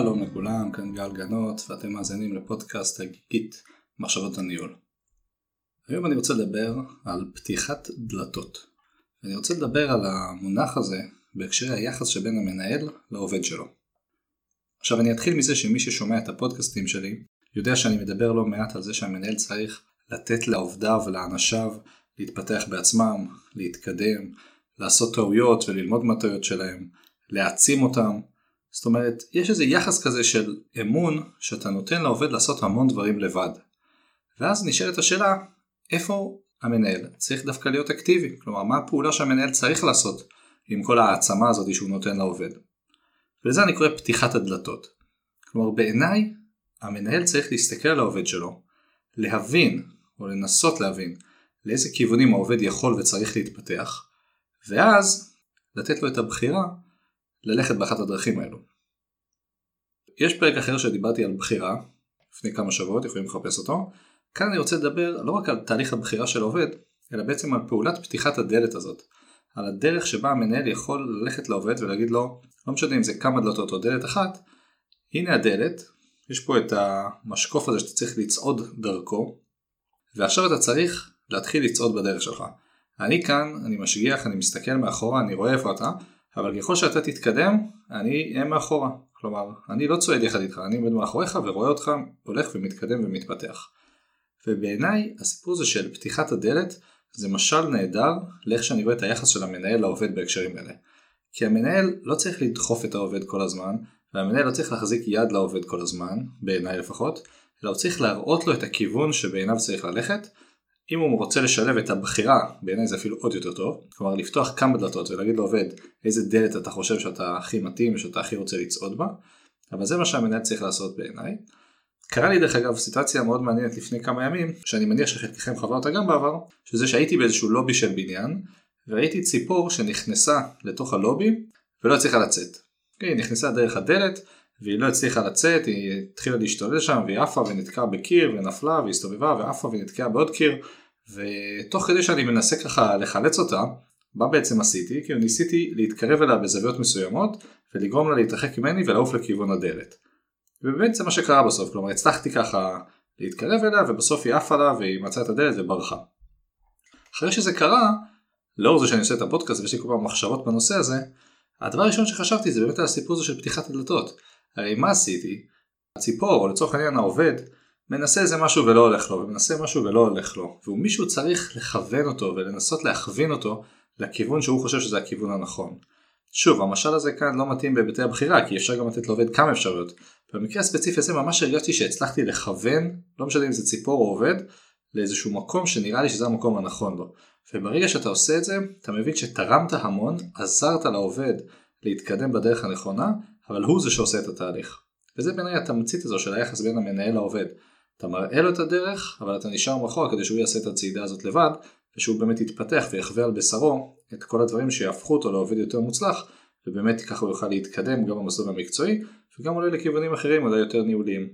שלום לכולם, כאן גל גנות ואתם מאזינים לפודקאסט הגיגית מחשבות הניהול. היום אני רוצה לדבר על פתיחת דלתות. אני רוצה לדבר על המונח הזה בהקשר היחס שבין המנהל לעובד שלו. עכשיו אני אתחיל מזה שמי ששומע את הפודקאסטים שלי יודע שאני מדבר לא מעט על זה שהמנהל צריך לתת לעובדיו ולאנשיו להתפתח בעצמם, להתקדם, לעשות טעויות וללמוד מהטעויות שלהם, להעצים אותם. זאת אומרת, יש איזה יחס כזה של אמון שאתה נותן לעובד לעשות המון דברים לבד. ואז נשאלת השאלה, איפה המנהל צריך דווקא להיות אקטיבי? כלומר, מה הפעולה שהמנהל צריך לעשות עם כל העצמה הזאת שהוא נותן לעובד? ולזה אני קורא פתיחת הדלתות. כלומר, בעיניי, המנהל צריך להסתכל על העובד שלו, להבין, או לנסות להבין, לאיזה כיוונים העובד יכול וצריך להתפתח, ואז לתת לו את הבחירה ללכת באחת הדרכים האלו. יש פרק אחר שדיברתי על בחירה, לפני כמה שבועות, יכולים לחפש אותו. כאן אני רוצה לדבר לא רק על תהליך הבחירה של העובד, אלא בעצם על פעולת פתיחת הדלת הזאת. על הדרך שבה המנהל יכול ללכת לעובד ולהגיד לו, לא משנה אם זה כמה דלתות או דלת אחת, הנה הדלת, יש פה את המשקוף הזה שאתה צריך לצעוד דרכו, ועכשיו אתה צריך להתחיל לצעוד בדרך שלך. אני כאן, אני משגיח, אני מסתכל מאחורה, אני רואה איפה אתה, אבל ככל שאתה תתקדם, אני אהיה מאחורה. כלומר, אני לא צועד יחד איתך, אני עומד מאחוריך ורואה אותך הולך ומתקדם ומתפתח. ובעיניי הסיפור הזה של פתיחת הדלת זה משל נהדר לאיך שאני רואה את היחס של המנהל לעובד בהקשרים האלה. כי המנהל לא צריך לדחוף את העובד כל הזמן, והמנהל לא צריך להחזיק יד לעובד כל הזמן, בעיניי לפחות, אלא הוא צריך להראות לו את הכיוון שבעיניו צריך ללכת, אם הוא רוצה לשלב את הבחירה, בעיניי זה אפילו עוד יותר טוב, כלומר לפתוח כמה דלתות ולהגיד לעובד איזה דלת אתה חושב שאתה הכי מתאים ושאתה הכי רוצה לצעוד בה, אבל זה מה שהמנהל צריך לעשות בעיניי. קרה לי דרך אגב סיטואציה מאוד מעניינת לפני כמה ימים, שאני מניח שחלקכם חווה אותה גם בעבר, שזה שהייתי באיזשהו לובי של בניין, וראיתי ציפור שנכנסה לתוך הלובי ולא הצליחה לצאת. היא נכנסה דרך הדלת והיא לא הצליחה לצאת, היא התחילה להשתולל שם והיא עפה ונתקעה בקיר ונפלה והסתובבה ועפה ונתקעה בעוד קיר ותוך כדי שאני מנסה ככה לחלץ אותה, מה בעצם עשיתי? כאילו ניסיתי להתקרב אליה בזוויות מסוימות ולגרום לה להתרחק ממני ולעוף לכיוון הדלת. ובאמת זה מה שקרה בסוף, כלומר הצלחתי ככה להתקרב אליה ובסוף היא עפה לה והיא מצאה את הדלת וברחה. אחרי שזה קרה, לאור זה שאני עושה את הפודקאסט ויש לי כל פעם מחשבות בנושא הזה, הדבר הראשון שחשבתי זה באמת על הסיפור הזה של פתיחת הדלתות. הרי מה עשיתי? הציפור, או לצורך העניין העובד, מנסה איזה משהו ולא הולך לו, ומנסה משהו ולא הולך לו, ומישהו צריך לכוון אותו ולנסות להכווין אותו לכיוון שהוא חושב שזה הכיוון הנכון. שוב, המשל הזה כאן לא מתאים בהיבטי הבחירה, כי אפשר גם לתת לעובד כמה אפשרויות. במקרה הספציפי הזה ממש הרגשתי שהצלחתי לכוון, לא משנה אם זה ציפור או עובד, לאיזשהו מקום שנראה לי שזה המקום הנכון לו. וברגע שאתה עושה את זה, אתה מבין שתרמת המון, עזרת לעובד להתקדם בדרך הנכונה, אבל הוא זה שעושה את התהליך. וזה בעיניי התמצית הזו של היחס בין המנהל לעובד. אתה מראה לו את הדרך, אבל אתה נשאר מאחורה כדי שהוא יעשה את הצעידה הזאת לבד, ושהוא באמת יתפתח ויחווה על בשרו את כל הדברים שיהפכו אותו לעובד יותר מוצלח, ובאמת ככה הוא יוכל להתקדם גם במסלול המקצועי, וגם אולי לכיוונים אחרים אולי יותר ניהוליים.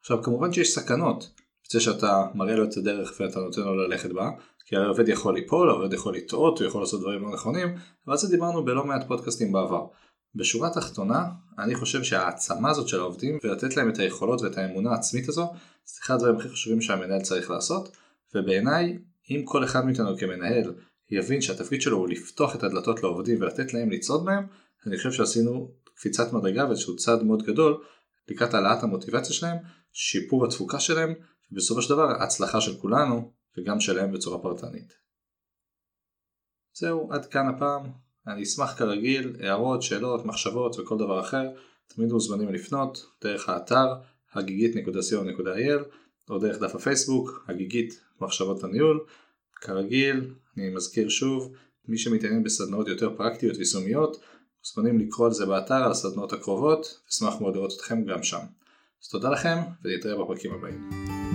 עכשיו כמובן שיש סכנות, זה שאתה מראה לו את הדרך ואתה נותן לו ללכת בה, כי העובד יכול ליפול, העובד יכול לטעות, הוא יכול לעשות דברים לא נכונים, ועל זה דיברנו בלא מעט פודקאסטים בעבר. בשורה התחתונה, אני חושב שהעצמה הזאת של העובדים ולתת להם את היכולות ואת האמונה העצמית הזו, זה אחד הדברים הכי חשובים שהמנהל צריך לעשות, ובעיניי, אם כל אחד מאיתנו כמנהל יבין שהתפקיד שלו הוא לפתוח את הדלתות לעובדים ולתת להם לצעוד בהם, אני חושב שעשינו קפיצת מדרגה ואיזשהו צעד מאוד גדול לקראת העלאת המוטיבציה שלהם, שיפור התפוקה שלהם, ובסופו של דבר הצלחה של כולנו וגם שלהם בצורה פרטנית. זהו, עד כאן הפעם. אני אשמח כרגיל, הערות, שאלות, מחשבות וכל דבר אחר, תמיד מוזמנים לפנות דרך האתר הגיגית.co.il או דרך דף הפייסבוק, הגיגית מחשבות הניהול. כרגיל, אני מזכיר שוב, מי שמתעניין בסדנאות יותר פרקטיות ויישומיות, מוזמנים לקרוא על זה באתר על הסדנאות הקרובות, אשמח מאוד לראות אתכם גם שם. אז תודה לכם, ונתראה בפרקים הבאים.